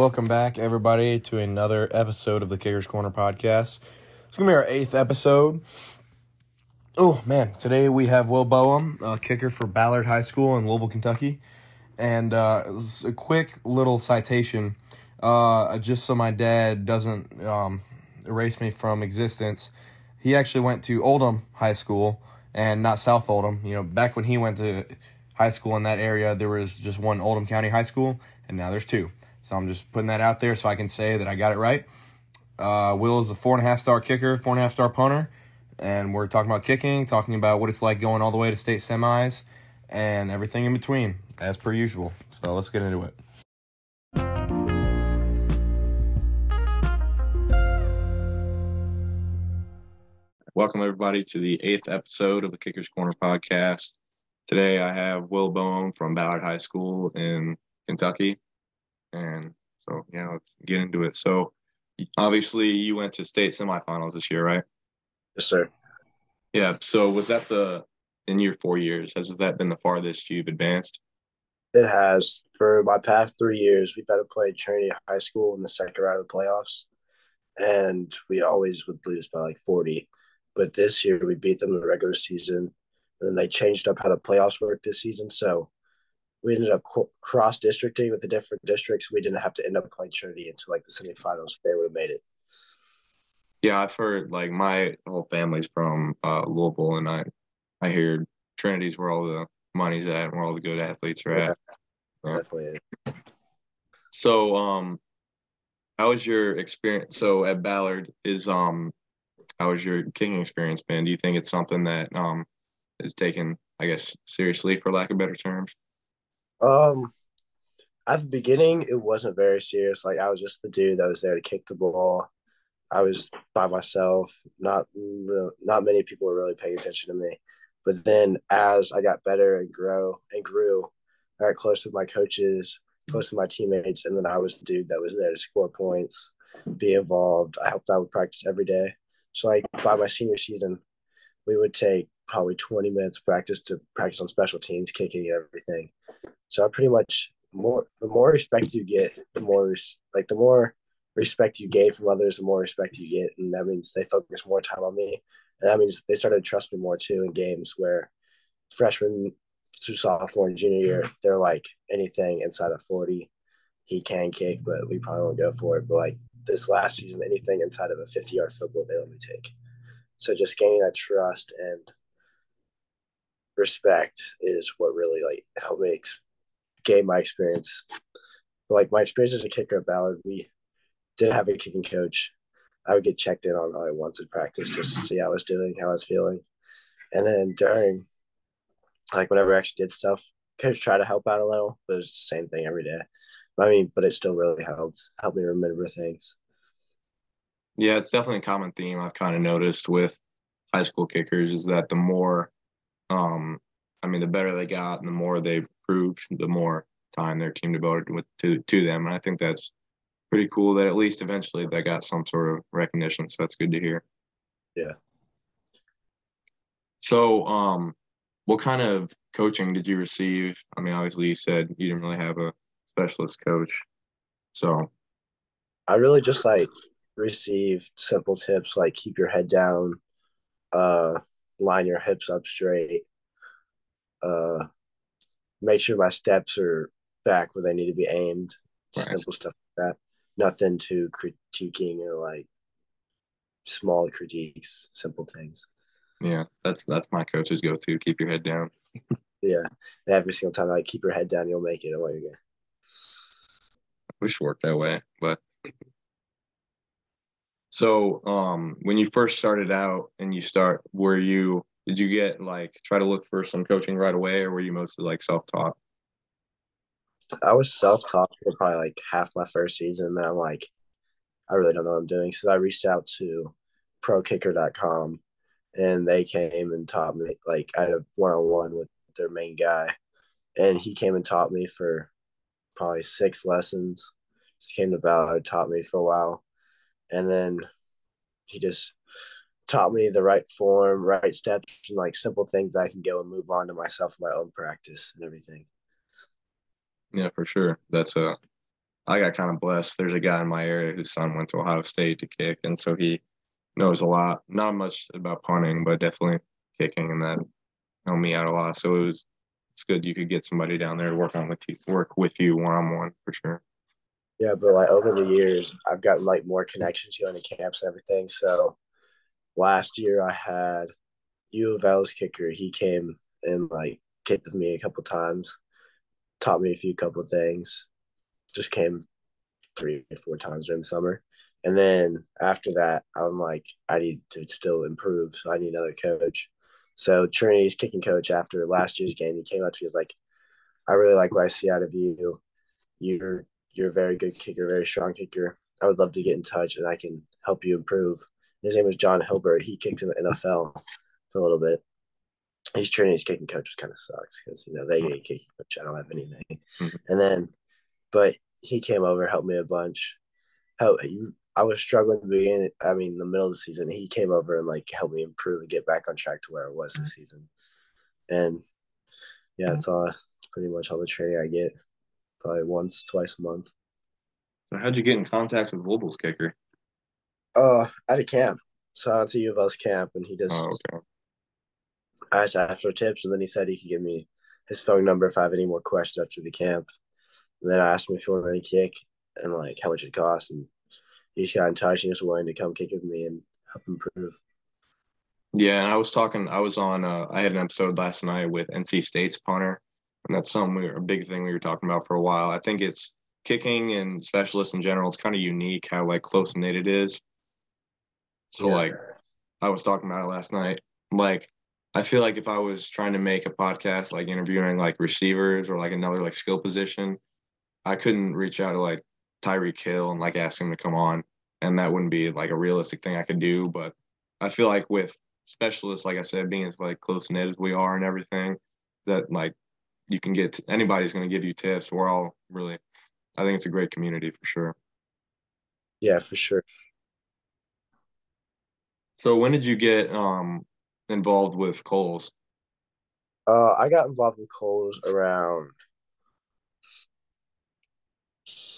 Welcome back, everybody, to another episode of the Kickers Corner podcast. It's gonna be our eighth episode. Oh man, today we have Will Boehm, a kicker for Ballard High School in Louisville, Kentucky, and uh, a quick little citation, uh, just so my dad doesn't um, erase me from existence. He actually went to Oldham High School and not South Oldham. You know, back when he went to high school in that area, there was just one Oldham County High School, and now there's two. So I'm just putting that out there so I can say that I got it right. Uh, Will is a four and a half star kicker, four and a half star punter, and we're talking about kicking, talking about what it's like going all the way to state semis, and everything in between, as per usual. So let's get into it. Welcome everybody to the eighth episode of the Kickers Corner podcast. Today I have Will Boehm from Ballard High School in Kentucky. And so, yeah, let's get into it. So, obviously, you went to state semifinals this year, right? Yes, sir. Yeah. So, was that the in your four years? Has that been the farthest you've advanced? It has. For my past three years, we've had to play Trinity High School in the second round of the playoffs, and we always would lose by like 40. But this year, we beat them in the regular season, and then they changed up how the playoffs work this season. So we ended up cross districting with the different districts. We didn't have to end up playing Trinity until like the semifinals. They would have made it. Yeah, I've heard like my whole family's from uh, Louisville, and I I hear Trinity's where all the money's at and where all the good athletes are at. Yeah, Definitely. So, um, how was your experience? So at Ballard, is um, how was your kicking experience been? Do you think it's something that um is taken, I guess, seriously for lack of better terms? Um, at the beginning, it wasn't very serious. Like I was just the dude that was there to kick the ball. I was by myself. Not not many people were really paying attention to me. But then, as I got better and grow and grew, I got close with my coaches, close with my teammates, and then I was the dude that was there to score points, be involved. I helped out with practice every day. So, like by my senior season, we would take probably 20 minutes practice to practice on special teams, kicking and everything. So I pretty much more the more respect you get, the more like the more respect you gain from others, the more respect you get, and that means they focus more time on me, and that means they started to trust me more too in games where freshman through sophomore and junior year, mm. they're like anything inside of forty, he can kick, but we probably won't go for it. But like this last season, anything inside of a fifty yard football, they let me take. So just gaining that trust and respect is what really like helped me gain my experience. Like my experience as a kicker at Ballard, we didn't have a kicking coach. I would get checked in on how I wanted practice just to see how I was doing, how I was feeling. And then during, like whenever I actually did stuff, coach tried to help out a little, but it was the same thing every day. I mean, but it still really helped, helped me remember things. Yeah, it's definitely a common theme I've kind of noticed with high school kickers is that the more, um, I mean, the better they got and the more they improved, the more time their team devoted with to to them. And I think that's pretty cool that at least eventually they got some sort of recognition. So that's good to hear. Yeah. So, um, what kind of coaching did you receive? I mean, obviously you said you didn't really have a specialist coach. So I really just like received simple tips like keep your head down, uh, line your hips up straight, uh, make sure my steps are back where they need to be aimed. Right. Simple stuff like that. Nothing too critiquing or like small critiques, simple things. Yeah, that's that's my coach's go to. Keep your head down. yeah, every single time, like keep your head down, you'll make it. Away again. I wish it worked that way, but so um, when you first started out and you start, were you did you get like try to look for some coaching right away or were you mostly like self-taught? I was self-taught for probably like half my first season and then i'm like i really don't know what i'm doing. So i reached out to prokicker.com and they came and taught me like i had a one-on-one with their main guy and he came and taught me for probably six lessons. Just came to Ballard, taught me for a while and then he just taught me the right form, right steps, and like simple things I can go and move on to myself, my own practice, and everything. Yeah, for sure. That's a I got kind of blessed. There's a guy in my area whose son went to Ohio State to kick, and so he knows a lot. Not much about punting, but definitely kicking, and that helped me out a lot. So it was it's good you could get somebody down there to work on with you, work with you one on one for sure. Yeah, but like over the years, I've gotten like more connections going to camps and everything. So last year I had U of L's kicker. He came and like kicked with me a couple times, taught me a few couple things. Just came three or four times during the summer. And then after that, I'm like, I need to still improve. So I need another coach. So Trinity's kicking coach after last year's game, he came up to me, was like, I really like what I see out of you. You're you're a very good kicker, very strong kicker. I would love to get in touch and I can help you improve. His name was John Hilbert. He kicked in the NFL for a little bit. He's Trinity's kicking coach, which kind of sucks because you know they get kicking coach. I don't have anything. Mm-hmm. And then, but he came over, helped me a bunch. Help you. I was struggling at the beginning. I mean, the middle of the season, he came over and like helped me improve and get back on track to where I was this season. And yeah, it's all pretty much all the training I get, probably once, twice a month. how'd you get in contact with U of L's kicker? Uh, at a camp. So I went to U of L's camp, and he just. Oh, okay. I asked after tips, and then he said he could give me his phone number if I have any more questions after the camp. And then I asked him if he wanted any kick and like how much it cost, and he just got in touch and just wanted to come kick with me and help improve. Yeah, and I was talking. I was on. Uh, I had an episode last night with NC State's punter, and that's something we were a big thing we were talking about for a while. I think it's kicking and specialists in general. It's kind of unique how like close knit it is. So yeah. like, I was talking about it last night. Like, I feel like if I was trying to make a podcast like interviewing like receivers or like another like skill position, I couldn't reach out to like Tyreek Hill and like ask him to come on, and that wouldn't be like a realistic thing I could do. But I feel like with specialists, like I said, being as like close knit as we are and everything, that like you can get to, anybody's going to give you tips. We're all really, I think it's a great community for sure. Yeah, for sure. So when did you get um involved with Kohl's? Uh, I got involved with Kohl's around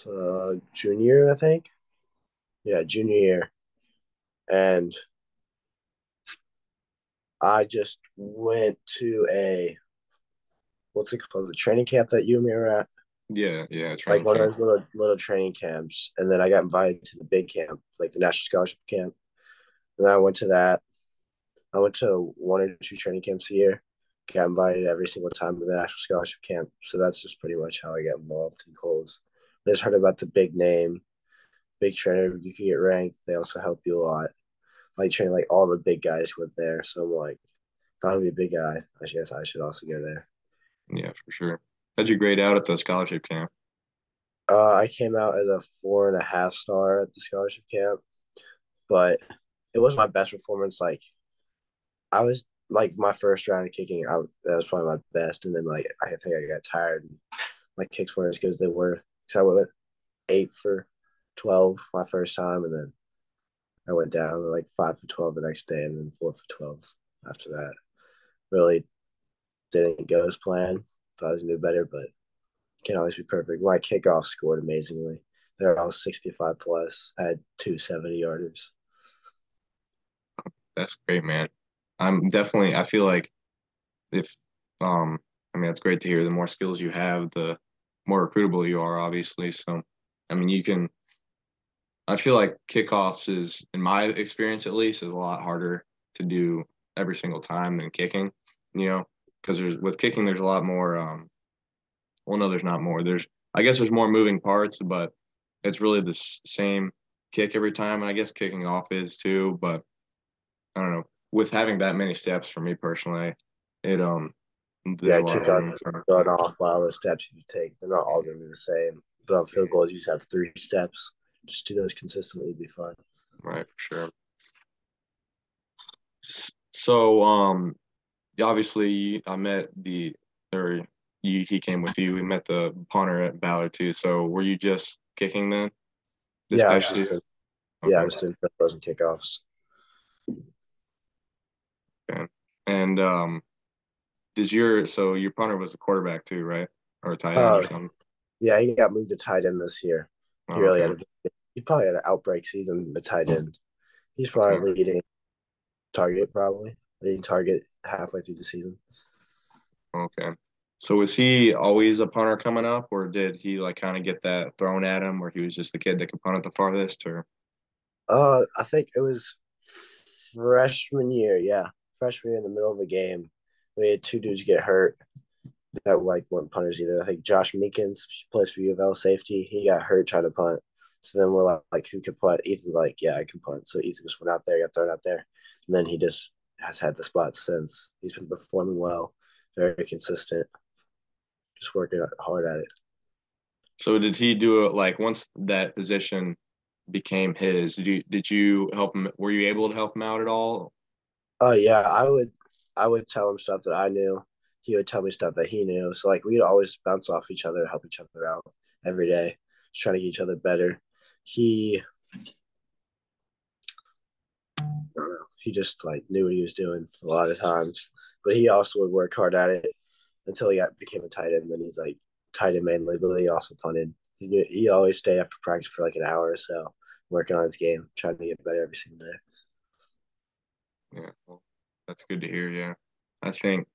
uh, junior, I think. Yeah, junior year. And I just went to a what's it called? The training camp that you and me were at. Yeah, yeah. Like one camp. of those little little training camps. And then I got invited to the big camp, like the national scholarship camp. And I went to that. I went to one or two training camps a year. Got invited every single time to the national scholarship camp. So that's just pretty much how I got involved in Kohl's just heard about the big name, big trainer. You can get ranked. They also help you a lot. Like train like all the big guys went there. So I'm like, if I'm gonna be a big guy, I guess I should also go there. Yeah, for sure. How'd you grade out at the scholarship camp? Uh, I came out as a four and a half star at the scholarship camp, but it was my best performance. Like, I was like my first round of kicking. I that was probably my best, and then like I think I got tired. My kicks weren't as good as they were because I went eight for twelve my first time, and then I went down like five for twelve the next day, and then four for twelve after that. Really didn't go as planned. Thought I was gonna do better, but can't always be perfect. My kickoff scored amazingly. They're all 65 plus. I had two 70 yarders. That's great, man. I'm definitely I feel like if um I mean it's great to hear the more skills you have, the more recruitable you are, obviously. So, I mean, you can. I feel like kickoffs is, in my experience at least, is a lot harder to do every single time than kicking. You know, because there's with kicking, there's a lot more. Um, well, no, there's not more. There's, I guess, there's more moving parts, but it's really the same kick every time. And I guess kicking off is too, but I don't know. With having that many steps for me personally, it um yeah, kick on run off by all the steps you take. They're not all going to be the same. But on field goals, you just have three steps. Just do those consistently, it'd be fun. Right, for sure. So, um, obviously, I met the or you, he came with you. We met the punter at Ballard too. So, were you just kicking then? Yeah, I was just doing, okay. yeah, I was doing throws and kickoffs. Okay. And um, did your so your punter was a quarterback too, right? Or a tight end uh, or something? Yeah, he got moved to tight end this year. He really had a, he probably had an outbreak season, the tight end. He's probably Okay. leading target, probably leading target halfway through the season. Okay. So was he always a punter coming up, or did he like kind of get that thrown at him, or he was just the kid that could punt it the farthest, or Uh, I think it was freshman year. Yeah, freshman year in the middle of the game, we had two dudes get hurt that like weren't punters either. I think Josh Minkins plays for U of L safety. He got hurt trying to punt. So then we're like, like, who could punt? Ethan's like, yeah, I can punt. So Ethan just went out there, got thrown out there, and then he just has had the spot since. He's been performing well, very consistent, just working hard at it. so did he do it like once that position became his? Did you did you help him? Were you able to help him out at all? Oh yeah, I would I would tell him stuff that I knew. He would tell me stuff that he knew. So like we'd always bounce off each other, help each other out every day, just trying to get each other better. He know, he just like knew what he was doing a lot of times. But he also would work hard at it until he got became a tight end. Then he's like tight end mainly, but he also punted. He knew, he always stayed after practice for like an hour or so, working on his game, trying to get better every single day. That's good to hear. Yeah, I think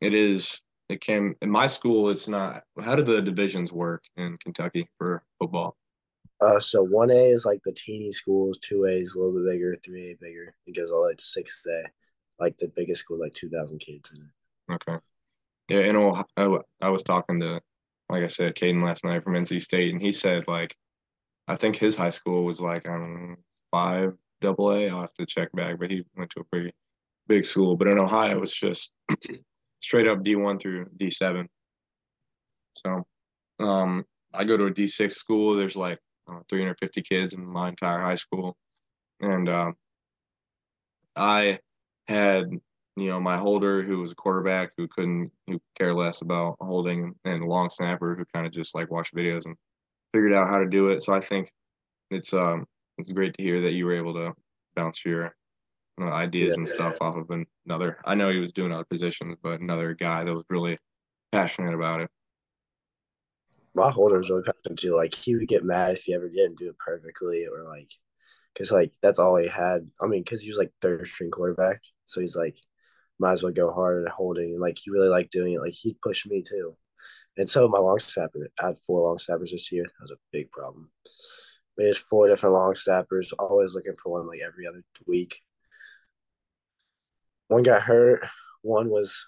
it is. It can in my school. It's not. How do the divisions work in Kentucky for football? Uh, so one A is like the teeny schools, two A is a little bit bigger, three A bigger. It goes all the way to six A, like the biggest school, like two thousand kids in it. Okay. Yeah, in Ohio, I was talking to, like I said, Caden last night from NC State, and he said like, I think his high school was like I don't five double A. I'll have to check back, but he went to a pretty big school. But in Ohio, it's just straight up D one through D seven. So, um, I go to a D six school. There's like uh, 350 kids in my entire high school, and um, I had you know, my holder who was a quarterback who couldn't, who care less about holding, and the long snapper who kind of just like watched videos and figured out how to do it. So I think it's um it's great to hear that you were able to bounce your you know, ideas Yeah. and stuff off of another. I know he was doing other positions, but another guy that was really passionate about it. My holder was really passionate too. Like he would get mad if he ever didn't do it perfectly, or like, cause like that's all he had. I mean, cause he was like third string quarterback, so he's like, might as well go hard at holding, and like he really liked doing it. Like he'd push me too, and so my long snapper. I had four long snappers this year. That was a big problem. We had four different long snappers, always looking for one like every other week. One got hurt. One was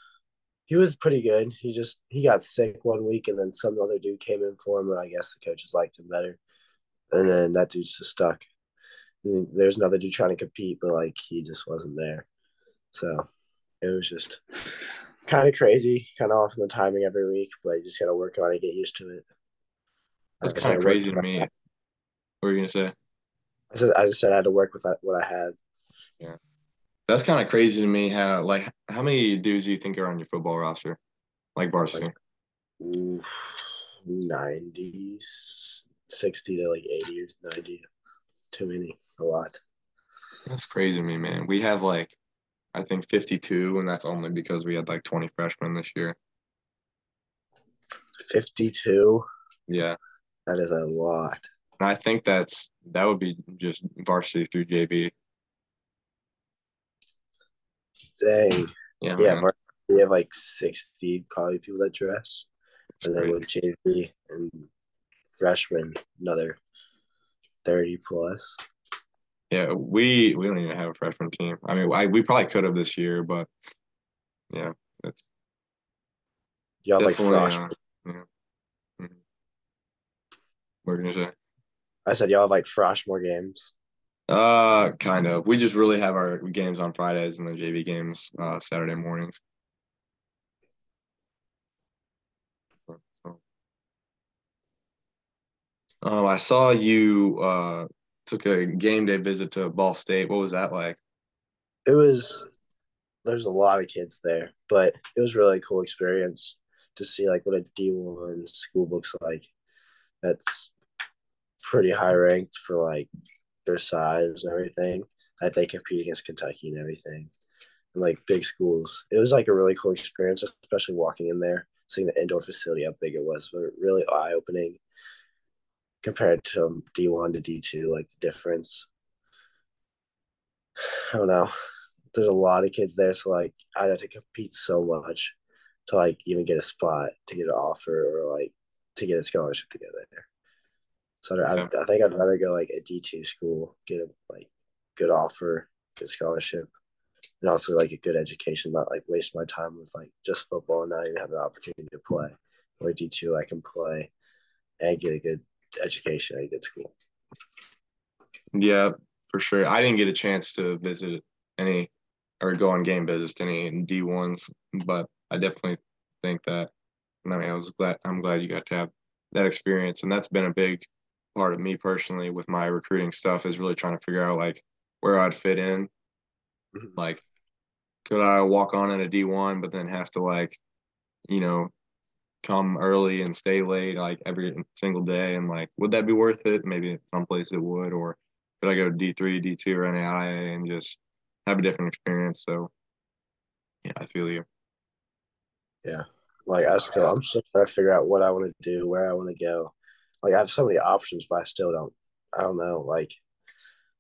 he was pretty good. He just he got sick one week, and then some other dude came in for him, and I guess the coaches liked him better. And then that dude's just stuck. Mean, there's another dude trying to compete, but like he just wasn't there. So it was just kind of crazy, kind of off in the timing every week, but you just got to work on it, get used to it. That's kind of crazy to me. What were you gonna say? I said I just said I had to work with what I had. That's kind of crazy to me. How like how many dudes do you think are on your football roster, like varsity? Oof, 90, 60 to like 80 or 90. Too many, a lot. That's crazy to me, man. We have like, I think 52, and that's only because we had like 20 freshmen this year. 52, Yeah. that is a lot. And I think that's, that would be just varsity through JV. Dang. Yeah. Yeah, man. Mar- we have like 60 probably people that dress. And then with JV and freshmen, another 30 plus. Yeah. We, we don't even have a freshman team. I mean, I, we probably could have this year, but yeah, it's Y'all like uh, yeah. Mhm. What were you gonna say? I said y'all have like frosh more games. Uh, kind of. We just really have our games on Fridays and then JV games uh Saturday mornings. Oh, I saw you uh took a game day visit to Ball State. What was that like? It was, there's a lot of kids there, but it was really a cool experience to see like what a D1 school looks like. That's pretty high ranked for like their size and everything. That they compete against Kentucky and everything, and like big schools. It was like a really cool experience, especially walking in there, seeing the indoor facility, how big it was, but really eye opening. compared to um, D one to D two, like the difference. I don't know. There's a lot of kids there, so like I had to compete so much to like even get a spot, to get an offer, or like to get a scholarship to go there. So I, I, I think I'd rather go like a D two school, get a like good offer, good scholarship, and also like a good education, not like waste my time with like just football and not even have the opportunity to play. Or D two, I can play and get a good education at a good school. Yeah, for sure. I didn't get a chance to visit any or go on game visits to any D ones, but I definitely think that. I mean, I was glad. I'm glad you got to have that experience, and that's been a big part of me personally with my recruiting stuff is really trying to figure out like where I'd fit in. Mm-hmm. Like, could I walk on in a D one, but then have to like, you know, come early and stay late like every single day, and like, would that be worth it? Maybe some place it would, or could I go D three, D two, or NAIA and just have a different experience? So, yeah, I feel you. Yeah, like I still, I'm still trying to figure out what I want to do, where I want to go like I have so many options, but I still don't. I don't know. Like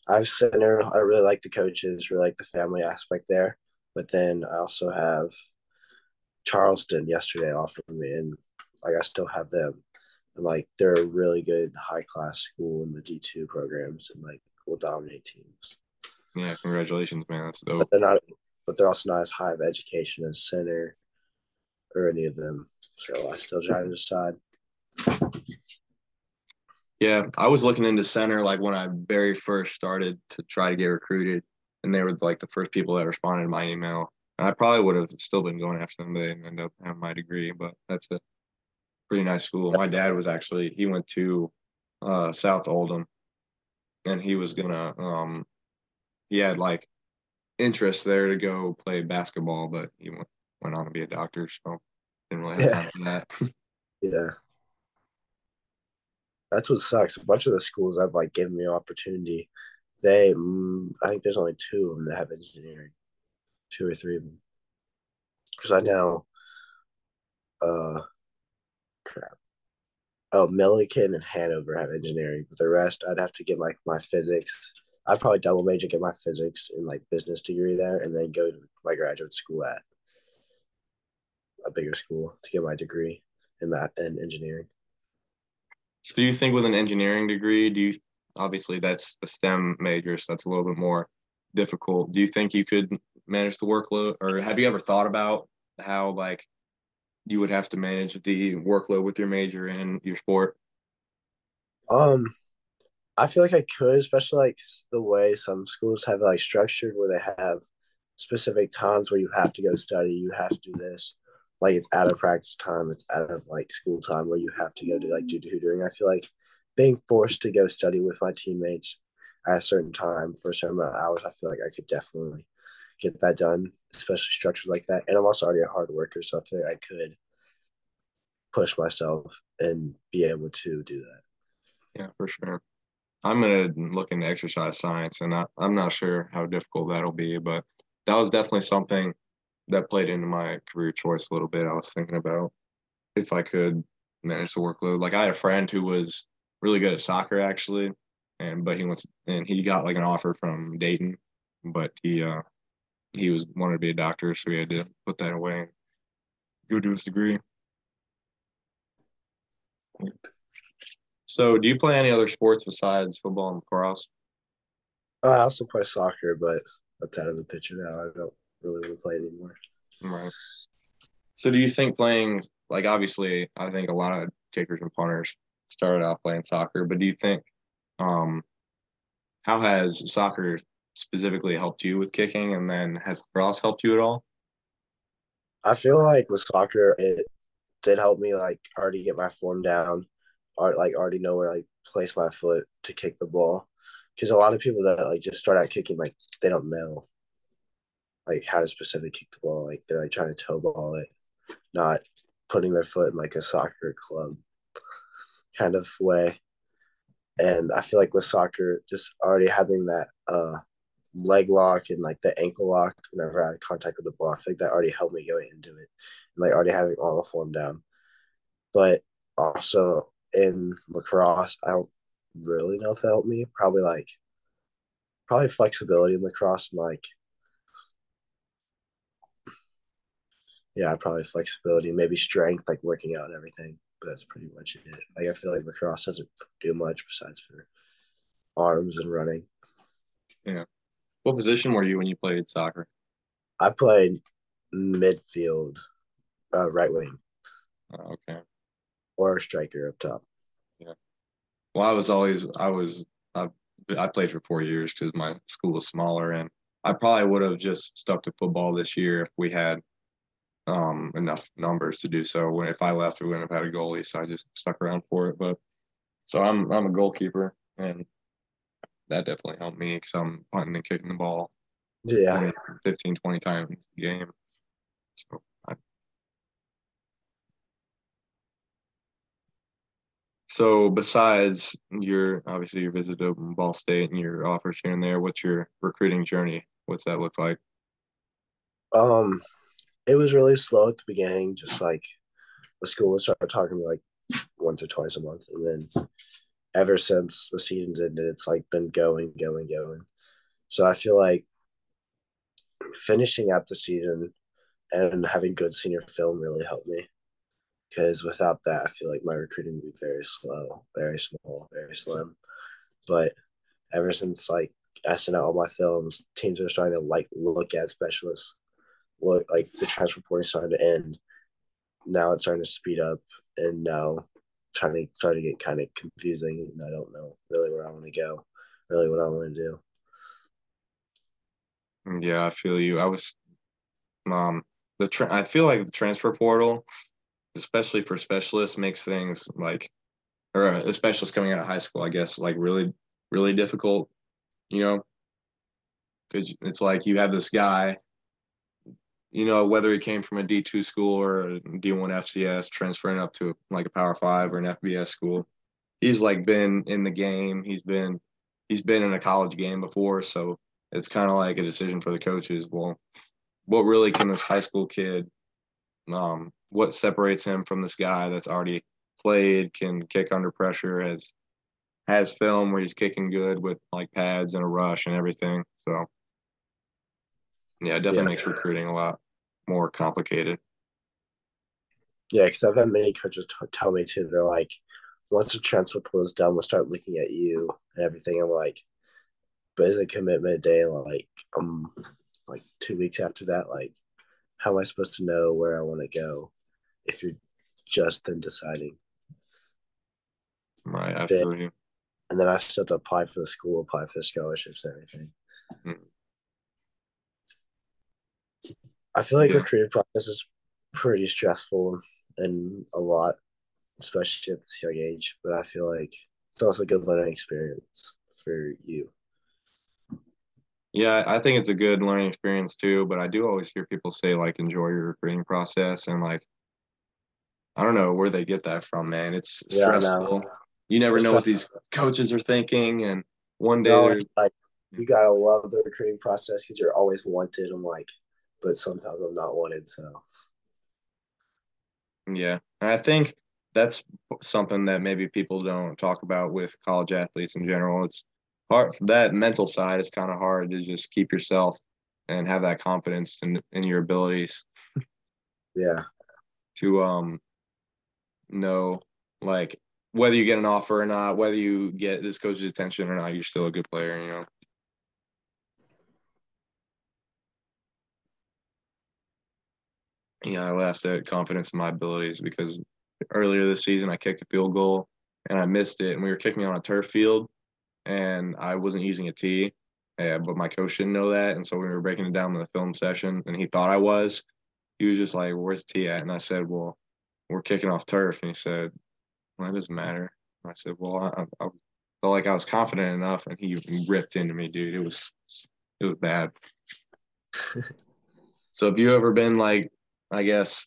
I've Centre. I really like the coaches. Really like the family aspect there. But then I also have Charleston yesterday offered me, and like I still have them. And like they're a really good high class school in the D two programs, and like will dominate teams. Yeah, congratulations, man. That's dope. But they're not. But they're also not as high of education as Centre or any of them. So I still try to decide. Yeah, I was looking into Centre like when I very first started to try to get recruited, and they were like the first people that responded to my email. And I probably would have still been going after them, but they didn't end up having my degree. But that's a pretty nice school. My dad was actually he went to uh, South Oldham, and he was gonna um, he had like interest there to go play basketball, but he went went on to be a doctor, so didn't really have time for that. yeah that's what sucks. A bunch of the schools have like given me opportunity. They, mm, I think there's only two of them that have engineering, two or three of them. Because I know, uh, crap. Oh, Millikin and Hanover have engineering, but the rest I'd have to get like my physics. I'd probably double major, get my physics and like business degree there, and then go to my graduate school at a bigger school to get my degree in that in engineering. So do you think with an engineering degree, do you obviously that's a STEM major, so that's a little bit more difficult. Do you think you could manage the workload or have you ever thought about how like you would have to manage the workload with your major in your sport? Um I feel like I could, especially like the way some schools have like structured where they have specific times where you have to go study, you have to do this like it's out of practice time, it's out of like school time where you have to go to like do tutoring. I feel like being forced to go study with my teammates at a certain time for a certain amount of hours, I feel like I could definitely get that done, especially structured like that. And I'm also already a hard worker, so I feel like I could push myself and be able to do that. Yeah, for sure. I'm gonna look into exercise science, and I, I'm not sure how difficult that'll be, but that was definitely something that played into my career choice a little bit. I was thinking about if I could manage the workload. Like I had a friend who was really good at soccer actually, and but he went and he got like an offer from Dayton, but he uh he was wanted to be a doctor, so he had to put that away and go do his degree. So, do you play any other sports besides football and lacrosse? I also play soccer, but that's out of the picture now. I don't really want to play anymore. Right. So do you think playing like obviously I think a lot of kickers and punters started out playing soccer, but do you think um how has soccer specifically helped you with kicking and then has lacrosse helped you at all? I feel like with soccer it did help me like already get my form down, or like already know where like place my foot to kick the ball. Because a lot of people that like just start out kicking like they don't know like how to specifically kick the ball. Like they're like trying to toe ball it, not putting their foot in like a soccer club kind of way. And I feel like with soccer, just already having that uh, leg lock and like the ankle lock whenever I had contact with the ball, I think that already helped me going into it. And like already having all the form down. But also in lacrosse, I don't really know if it helped me. Probably like probably flexibility in lacrosse and like yeah, probably flexibility, maybe strength, like working out and everything. But that's pretty much it. Like I feel like lacrosse doesn't do much besides for arms and running. Yeah. What position were you when you played soccer? I played midfield, uh, right wing. Oh, okay. Or striker up top. Yeah. Well, I was always I was I I played for four years because my school was smaller, and I probably would have just stuck to football this year if we had um enough numbers to do so. When if I left, we wouldn't have had a goalie, so I just stuck around for it. But so I'm I'm a goalkeeper, and that definitely helped me because I'm punting and kicking the ball. Yeah. 15, 20 times a game. So I, So besides your obviously your visit to Ball State and your offers here and there, what's your recruiting journey? What's that look like? Um, it was really slow at the beginning, just like the school would start talking to me like once or twice a month, and then ever since the season's ended, it's like been going, going, going. So I feel like finishing out the season and having good senior film really helped me because without that, I feel like my recruiting would be very slow, very small, very slim. But ever since like SNL all my films, teams are starting to like look at specialists, look like the transfer reporting starting to end. Now it's starting to speed up, and now trying to try to get kind of confusing, and I don't know really where I want to go, really what I want to do. Yeah, I feel you. I was, um, the tra- I feel like the transfer portal especially for specialists, makes things like, or a specialist coming out of high school, I guess, like really, really difficult, you know, because it's like you have this guy, you know, whether he came from a D2 school or a D1 FCS, transferring up to like a Power Five or an FBS school. He's like been in the game. He's been, he's been in a college game before. So it's kind of like a decision for the coaches. Well, what really can this high school kid um, what separates him from this guy that's already played, can kick under pressure, has has film where he's kicking good with like pads and a rush and everything. So yeah, it definitely yeah. makes recruiting a lot more complicated. Yeah, because I've had many coaches t- tell me too. They're like, once the transfer portal is done, we'll start looking at you and everything. I'm like, but is a commitment day like um like two weeks after that? Like, how am I supposed to know where I want to go? if you're just then deciding. Right, I you. And then I still have to apply for the school, apply for scholarships, and everything. Mm. I feel like yeah. recruiting process is pretty stressful and a lot, especially at this young age. But I feel like it's also a good learning experience for you. Yeah, I think it's a good learning experience too. But I do always hear people say like enjoy your recruiting process and like I don't know where they get that from, man. It's yeah, stressful. You never it's know what these coaches are thinking, and one day no, like you gotta love the recruiting process because you're always wanted. I'm like, but sometimes I'm not wanted. So yeah, I think that's something that maybe people don't talk about with college athletes in general. It's hard that mental side is kind of hard to just keep yourself and have that confidence in in your abilities. Yeah. To um know like whether you get an offer or not, whether you get this coach's attention or not, you're still a good player, you know. Yeah, I left at confidence in my abilities because earlier this season I kicked a field goal and I missed it, and we were kicking on a turf field, and I wasn't using a tee, yeah, but my coach didn't know that, and so we were breaking it down in the film session, and he thought I was. He was just like, "Where's tee at?" And I said, "Well, we're kicking off turf. And he said, well, that doesn't matter. I said, well, I, I felt like I was confident enough. And he ripped into me, dude. It was, it was bad. so have you ever been like, I guess,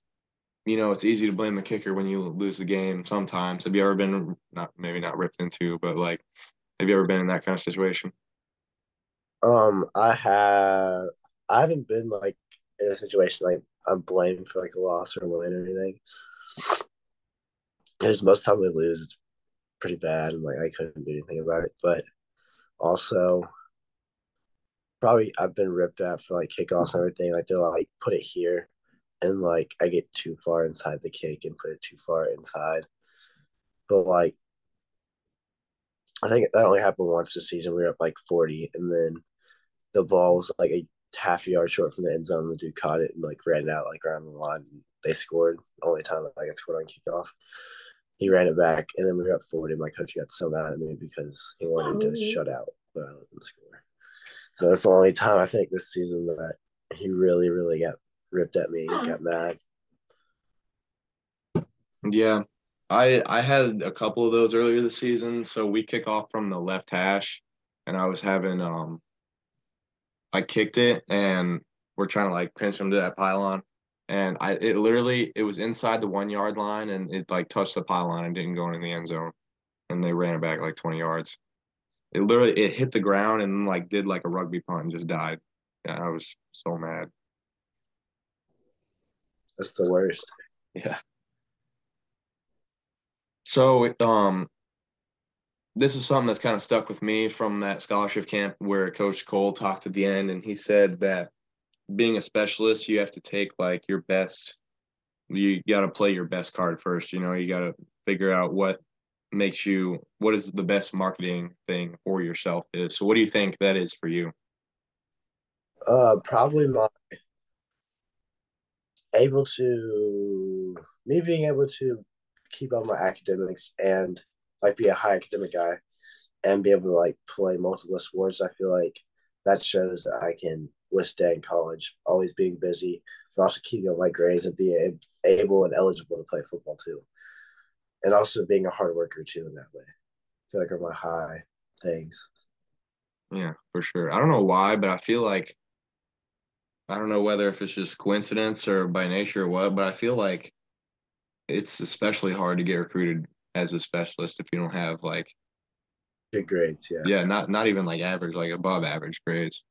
you know, it's easy to blame the kicker when you lose the game sometimes. Have you ever been not maybe not ripped into, but like have you ever been in that kind of situation? Um, I have I haven't been like in a situation like I'm blamed for like a loss or a win or anything. Because most time we lose, it's pretty bad, and like I couldn't do anything about it. But also, probably I've been ripped at for like kickoffs and everything. Like they're like put it here, and like I get too far inside the kick and put it too far inside. But like, I think that only happened once this season. We were up like forty, and then the ball was like a half a yard short from the end zone. The dude caught it and like ran it out like around the line. And they scored. Only time I got scored on kickoff. He ran it back, and then we were up forty. My coach got so mad at me because he wanted to oh. shut out, but I let them score. So that's the only time I think this season that he really, really got ripped at me and got mad. Yeah. I I had a couple of those earlier this season. So we kick off from the left hash and I was having um I kicked it and we're trying to like pinch him to that pylon. And I it literally it was inside the one yard line and it like touched the pylon and didn't go in the end zone. And they ran it back like 20 yards. It literally it hit the ground and like did like a rugby punt and just died. Yeah, I was so mad. That's the worst. Yeah. So um this is something that's kind of stuck with me from that scholarship camp where Coach Kohl talked at the end, and he said that being a specialist, you have to take like your best. You got to play your best card first. You know, you got to figure out what makes you what is the best marketing thing for yourself is. So, what do you think that is for you? Uh, probably my able to me being able to keep up my academics and like be a high academic guy and be able to like play multiple sports. I feel like that shows that I can withstand college, always being busy, but also keeping up my grades and being able and eligible to play football too. And also being a hard worker too in that way. I feel like are my high things. Yeah, for sure. I don't know why, but I feel like I don't know whether if it's just coincidence or by nature or what, but I feel like it's especially hard to get recruited as a specialist if you don't have like good grades. Yeah. Yeah, not not even like average, like above average grades.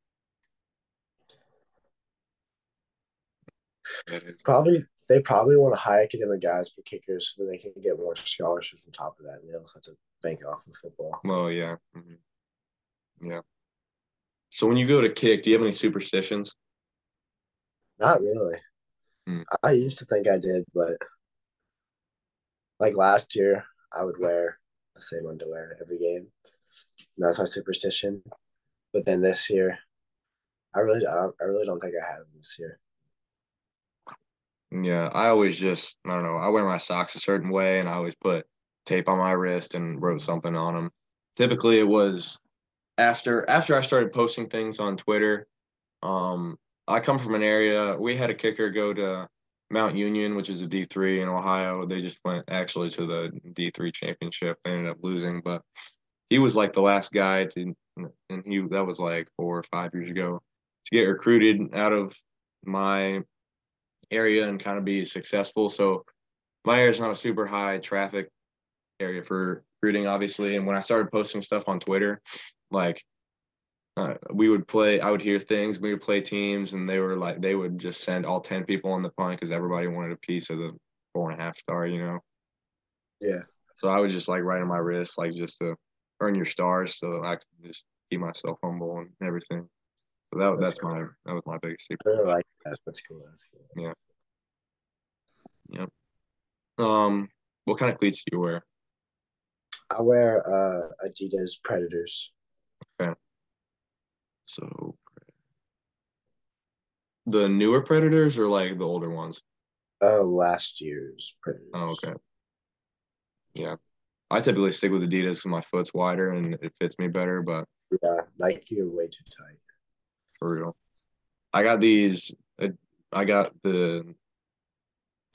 Probably they probably want to high academic guys for kickers so they can get more scholarships on top of that. And they don't have to bank off of football. Well, yeah, mm-hmm. yeah. So when you go to kick, do you have any superstitions? Not really. Hmm. I used to think I did, but like last year, I would wear the same underwear every game. And that's my superstition. But then this year, I really, I, I really don't think I had them this year. Yeah, I always just, I don't know, I wear my socks a certain way, and I always put tape on my wrist and wrote something on them. Typically, it was after after I started posting things on Twitter. Um, I come from an area. We had a kicker go to Mount Union, which is a D three in Ohio. They just went actually to the D three championship. They ended up losing, but he was like the last guy to, and he that was like four or five years ago to get recruited out of my area and kind of be successful. So my area is not a super high traffic area for recruiting, obviously. And when I started posting stuff on Twitter, like uh, we would play i would hear things we would play teams and they were like they would just send all 10 people on the punt because everybody wanted a piece of the four and a half star you know? Yeah. So i would just like write on my wrist like just to earn your stars so that i could just keep myself humble and everything. So that, that's, that's cool. my that was my biggest secret. I like that. That's cool. that's cool. Yeah. Yep. Um what kind of cleats do you wear? I wear uh adidas predators so the newer predators or like the older ones? Uh, last year's predators. Oh, okay. Yeah, I typically stick with Adidas because my foot's wider and it fits me better. But yeah, Nike are way too tight. For real, I got these. I got the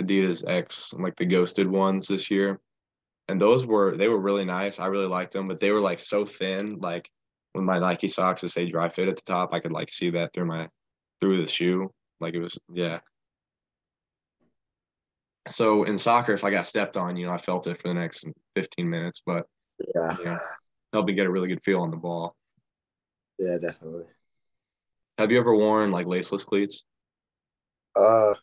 Adidas X, like the ghosted ones this year, and those were they were really nice. I really liked them, but they were like so thin, like with my Nike socks that say dry fit at the top, I could like see that through my through the shoe. Like it was yeah. So in soccer, if I got stepped on, you know, I felt it for the next 15 minutes, but yeah, you know, helped me get a really good feel on the ball. Yeah, definitely. Have you ever worn like laceless cleats? Uh,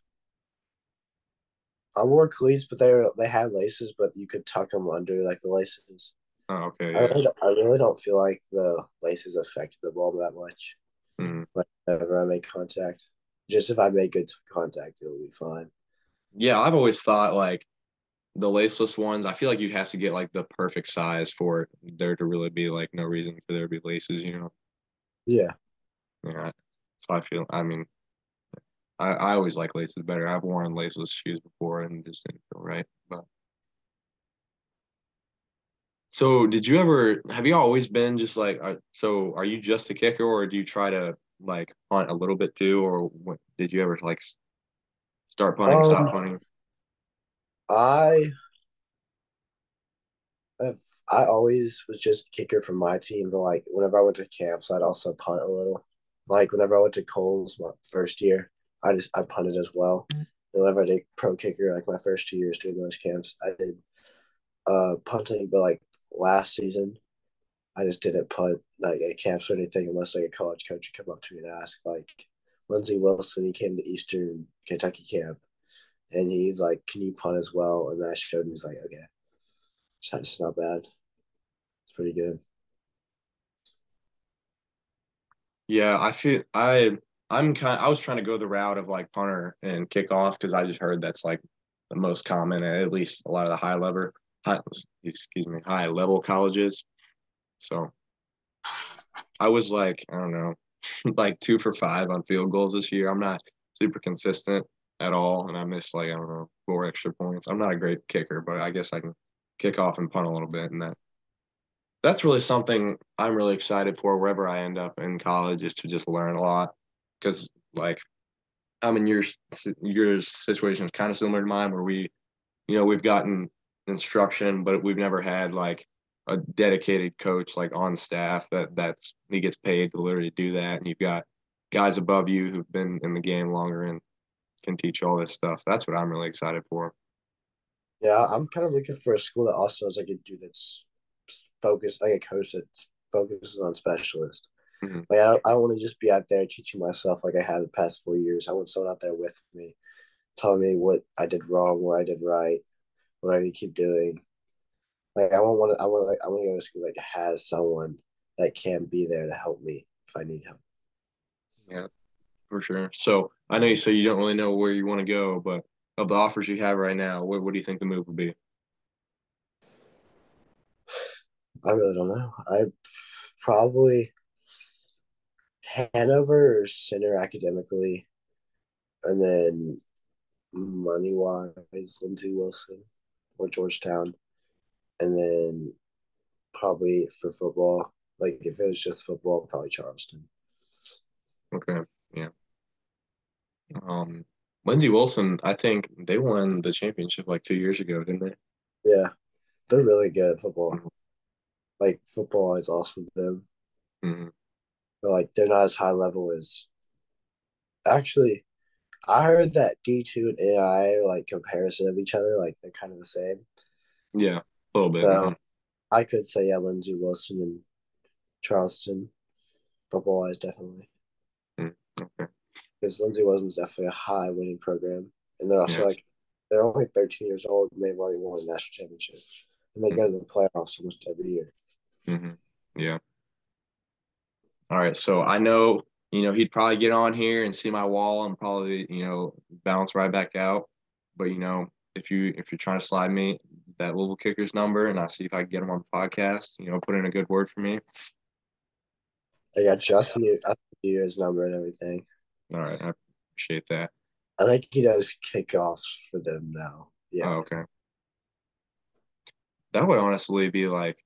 I wore cleats, but they were they had laces, but you could tuck them under like the laces. Oh, okay. I really, don't, I really don't feel like the laces affect the ball that much. Mhm. Whenever I make contact, just if I make good contact, it'll be fine. Yeah, I've always thought like the laceless ones, I feel like you'd have to get like the perfect size for there to really be like no reason for there to be laces, you know. Yeah, Yeah. So I feel I mean I, I always like laces better. I've worn laceless shoes before and just didn't feel right. But so did you ever have you always been just like uh, so are you just a kicker or do you try to like punt a little bit too or what, did you ever like start punting, stop Um, punting? I I've, I always was just kicker for my team. But like whenever I went to camps, I'd also punt a little. Like whenever I went to Kohl's my first year, I just I punted as well. And whenever I did pro kicker, like my first two years doing those camps, I did uh punting. But like last season, I just didn't punt like at camps or anything unless like a college coach would come up to me and ask. Like Lindsey Wilson, he came to Eastern Kentucky camp, and he's like, "Can you punt as well?" And I showed him. He's like, "Okay." that's not bad. It's pretty good. Yeah, I feel I I'm kind Of, I was trying to go the route of like punter and kickoff because I just heard that's like the most common at least a lot of the high level high excuse me high level colleges. So I was like I don't know like two for five on field goals this year. I'm not super consistent at all, and I missed like I don't know four extra points. I'm not a great kicker, but I guess I can kick off and punt a little bit, and that that's really something I'm really excited for wherever I end up in college is to just learn a lot because like I mean your your situation is kind of similar to mine where we you know we've gotten instruction but we've never had like a dedicated coach like on staff that that's he gets paid to literally do that and you've got guys above you who've been in the game longer and can teach all this stuff that's what I'm really excited for Yeah, I'm kind of looking for a school that also has like a dude that's focused, like a coach that focuses on specialist. Mhm. Like I don't, I don't want to just be out there teaching myself like I have the past four years. I want someone out there with me, telling me what I did wrong, what I did right, what I need to keep doing. Like I want, want I want, like I want to go to school like has someone that can be there to help me if I need help. Yeah, for sure. So I know you say you don't really know where you want to go, but of the offers you have right now, what what do you think the move would be? I really don't know. I probably Hanover or Centre academically, and then money wise, Lindsey Wilson or Georgetown, and then probably for football, like if it was just football, probably Charleston. Okay, yeah. Um, Lindsey Wilson, I think they won the championship like two years ago, didn't they? Yeah, they're really good at football. Like football is awesome to them, hmm but like they're not as high level as. Actually, I heard that D two and AI like comparison of each other, like they're kind of the same. Yeah, a little bit. So mhm. I could say yeah, Lindsey Wilson and Charleston, football wise, definitely Okay. because Lindsey Wilson's definitely a high winning program, and they're also Yes. like they're only 13 years old and they've already won a national championship, and they go to the playoffs almost every year. hmm Yeah. All right. So I know, you know, he'd probably get on here and see my wall and probably, you know, bounce right back out. But you know, if you if you're trying to slide me that Louisville Kickers number and I see if I can get him on the podcast, you know, put in a good word for me. I got Justin, I knew his number and everything. All right, I appreciate that. I think he does kickoffs for them now. Yeah, Oh, okay. That would honestly be like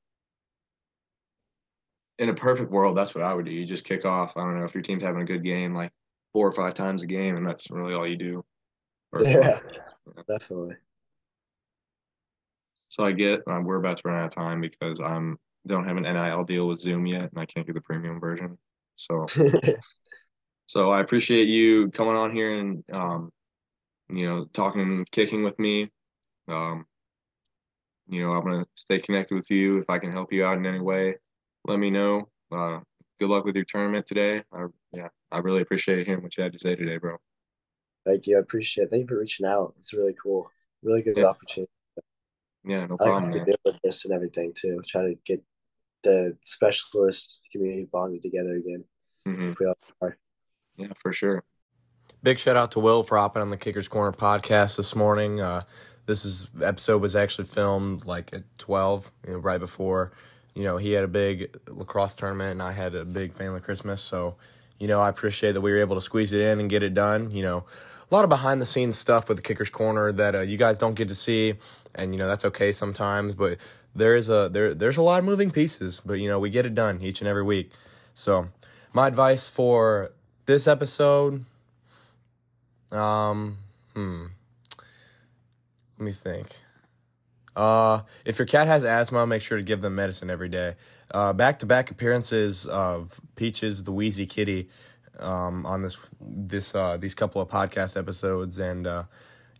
in a perfect world, that's what I would do. You just kick off. I don't know if your team's having a good game, like four or five times a game, and that's really all you do. Or- yeah, definitely. So I get um, we're about to run out of time because I'm don't have an NIL deal with Zoom yet, and I can't get the premium version. So so I appreciate you coming on here and um, you know talking and kicking with me. Um, you know I'm gonna stay connected with you if I can help you out in any way. Let me know. Uh, good luck with your tournament today. I, yeah, I really appreciate hearing what you had to say today, bro. Thank you. I appreciate it. Thank you for reaching out. It's really cool. really good Yeah. opportunity. Yeah, no I like problem. how did with this and everything too. Try to get the specialist community bonded together again. Mhm. We all are. Yeah, for sure. Big shout out to Will for hopping on the Kickers Corner podcast this morning. Uh, this is episode was actually filmed like at twelve, you know, right before. You know, he had a big lacrosse tournament, and I had a big family Christmas. So, you know, I appreciate that we were able to squeeze it in and get it done. You know, a lot of behind the scenes stuff with the Kickers Corner that uh, you guys don't get to see, and you know that's okay sometimes. But there is a there there's a lot of moving pieces, but you know we get it done each and every week. So, my advice for this episode um, hmm. Let me think. Uh, if your cat has asthma, make sure to give them medicine every day. Uh, back-to-back appearances of Peaches the Wheezy Kitty, um, on this this uh these couple of podcast episodes, and uh,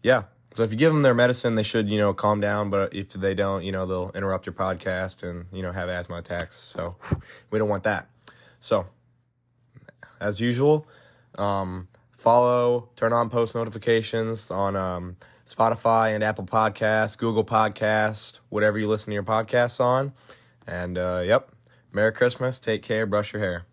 yeah. So if you give them their medicine, they should you know calm down. But if they don't, you know they'll interrupt your podcast and you know have asthma attacks. So we don't want that. So as usual, um, follow, turn on post notifications on um, Spotify and Apple Podcasts, Google Podcast, whatever you listen to your podcasts on. And uh, yep, Merry Christmas. Take care. Brush your hair.